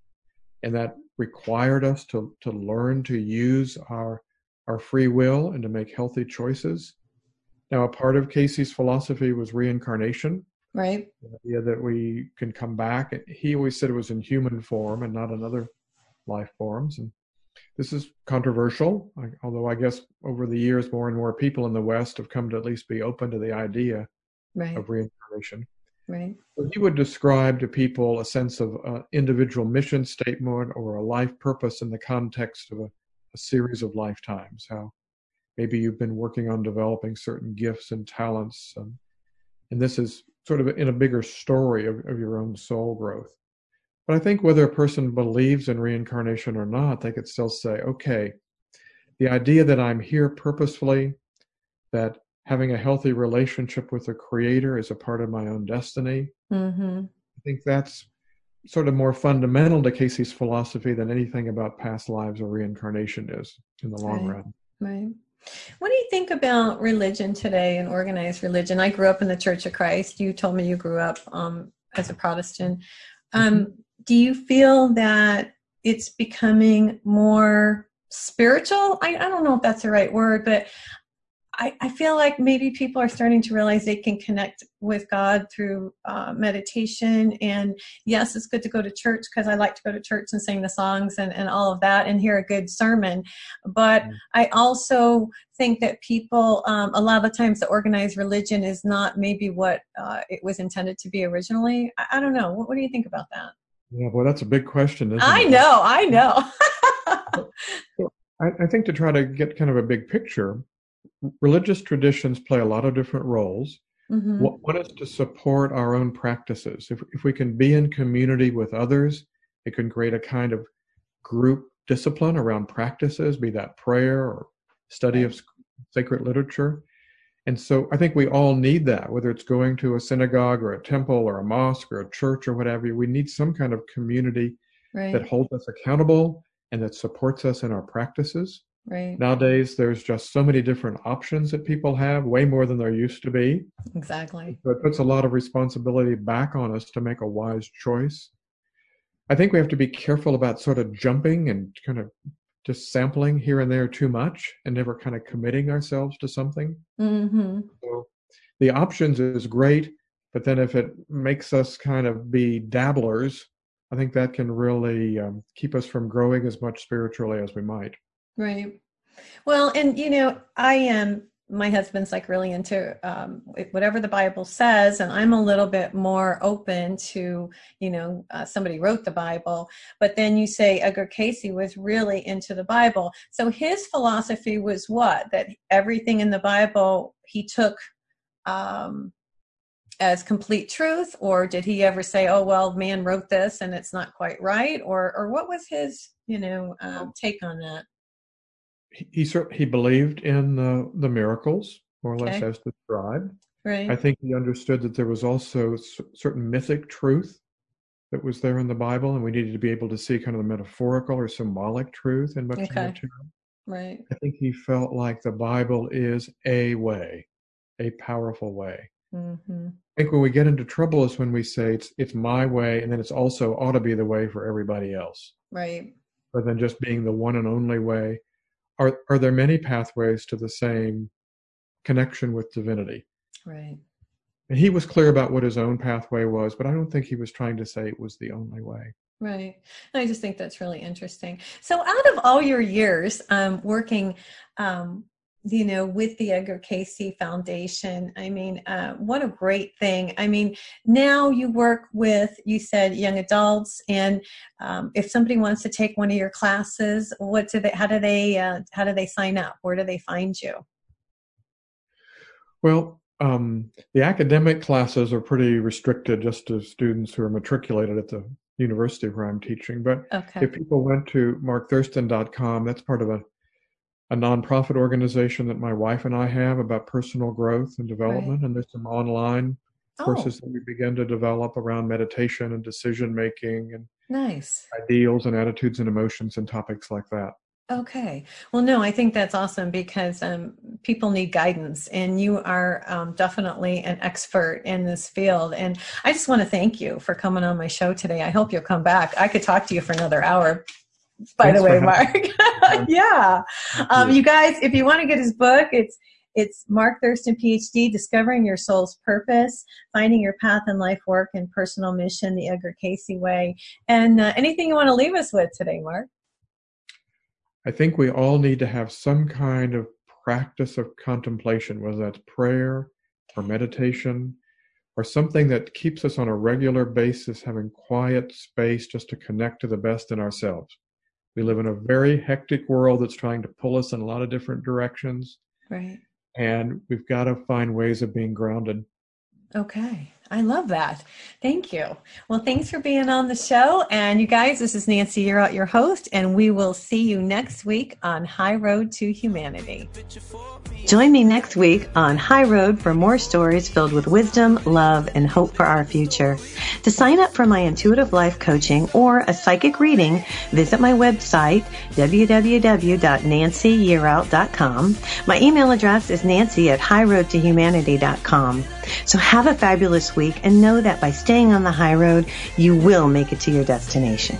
and that required us to, to learn to use our our free will and to make healthy choices now a part of Cayce's philosophy was reincarnation Right. the idea that we can come back he always said it was in human form and not in other life forms and this is controversial I- although i guess over the years more and more people in the west have come to at least be open to the idea Right. of reincarnation Right. so he would describe to people a sense of uh, individual mission statement or a life purpose in the context of a, a series of lifetimes. How maybe you've been working on developing certain gifts and talents, and this is sort of in a bigger story of, of your own soul growth. But I think whether a person believes in reincarnation or not, they could still say, okay, the idea that I'm here purposefully, that having a healthy relationship with the creator is a part of my own destiny Mm-hmm. I think that's sort of more fundamental to Cayce's philosophy than anything about past lives or reincarnation is in the long Right. run. Right. What do you think about religion today and organized religion? I grew up in the Church of Christ. You told me you grew up um, as a Protestant. Um, Do you feel that it's becoming more spiritual? I, I don't know if that's the right word, but I, I feel like maybe people are starting to realize they can connect with God through uh, meditation. And yes, it's good to go to church because I like to go to church and sing the songs and, and all of that and hear a good sermon. But Mm. I also think that people, um, a lot of the times, the organized religion is not maybe what uh, it was intended to be originally. I, I don't know. What, what do you think about that? Yeah, well, that's a big question, isn't I it? know, I know. (laughs) I, I think to try to get kind of a big picture, religious traditions play a lot of different roles. Mhm. One one is to support our own practices. If, if we can be in community with others, it can create a kind of group discipline around practices, be that prayer or study of sacred literature. And so I think we all need that, whether it's going to a synagogue or a temple or a mosque or a church or whatever. We need some kind of community Right, that holds us accountable and that supports us in our practices. Right, Nowadays, there's just so many different options that people have, way more than there used to be. exactly. So it puts a lot of responsibility back on us to make a wise choice. I think we have to be careful about sort of jumping and kind of just sampling here and there too much and never kind of committing ourselves to something. hmm So the options is great, but then if it makes us kind of be dabblers, I think that can really um, keep us from growing as much spiritually as we might. Right. Well, and you know, I am. My husband's like really into um, whatever the Bible says, and I'm a little bit more open to, you know, uh, somebody wrote the Bible, but then you say Edgar Cayce was really into the Bible. So his philosophy was what? That everything in the Bible he took um, as complete truth, or did he ever say, "Oh well, man wrote this and it's not quite right," or or what was his, you know, um, take on that? He he, he believed in the, the miracles, more or less Okay. as described. Right. I think he understood that there was also certain mythic truth that was there in the Bible, and we needed to be able to see kind of the metaphorical or symbolic truth in much Okay. material. Right. I think he felt like the Bible is a way, a powerful way. hmm I think when we get into trouble is when we say it's it's my way, and then it's also ought to be the way for everybody else, Right. rather than just being the one and only way. Are are there many pathways to the same connection with divinity? Right. And he was clear about what his own pathway was, but I don't think he was trying to say it was the only way. Right. I just think that's really interesting. So, out of all your years um, working, um, you know, with the Edgar Cayce Foundation, I mean, uh, what a great thing. I mean, now you work with, you said, young adults, and um, if somebody wants to take one of your classes, what do they? How do they? Uh, how do they sign up? Where do they find you? Well, um, the academic classes are pretty restricted just to students who are matriculated at the university where I'm teaching. But Okay. if people went to markthurston.com, that's part of a, a nonprofit organization that my wife and I have about personal growth and development. And there's some online Oh, courses that we begin to develop around meditation and decision making and nice. ideals and attitudes and emotions and topics like that. Okay. Well, no, I think that's awesome because um, people need guidance, and you are um, definitely an expert in this field. And I just want to thank you for coming on my show today. I hope you'll come back. I could talk to you for another hour. By Thanks the way, Mark. (laughs) yeah. Um, you. you guys, if you want to get his book, it's it's Mark Thurston, PhD, Discovering Your Soul's Purpose, Finding Your Path in Life, Work, and Personal Mission, the Edgar Cayce Way. And uh, anything you want to leave us with today, Mark? I think we all need to have some kind of practice of contemplation, whether that's prayer or meditation or something that keeps us on a regular basis having quiet space just to connect to the best in ourselves. We live in a very hectic world that's trying to pull us in a lot of different directions, Right. and we've got to find ways of being grounded. Okay. I love that. Thank you. Well, thanks for being on the show. And you guys, this is Nancy Yearout, your host, and we will see you next week on High Road to Humanity. Join me next week on High Road for more stories filled with wisdom, love, and hope for our future. To sign up for my intuitive life coaching or a psychic reading, visit my website, www.nancyyearout.com. My email address is nancy at highroadtohumanity.com. So have a fabulous week and know that by staying on the high road, you will make it to your destination.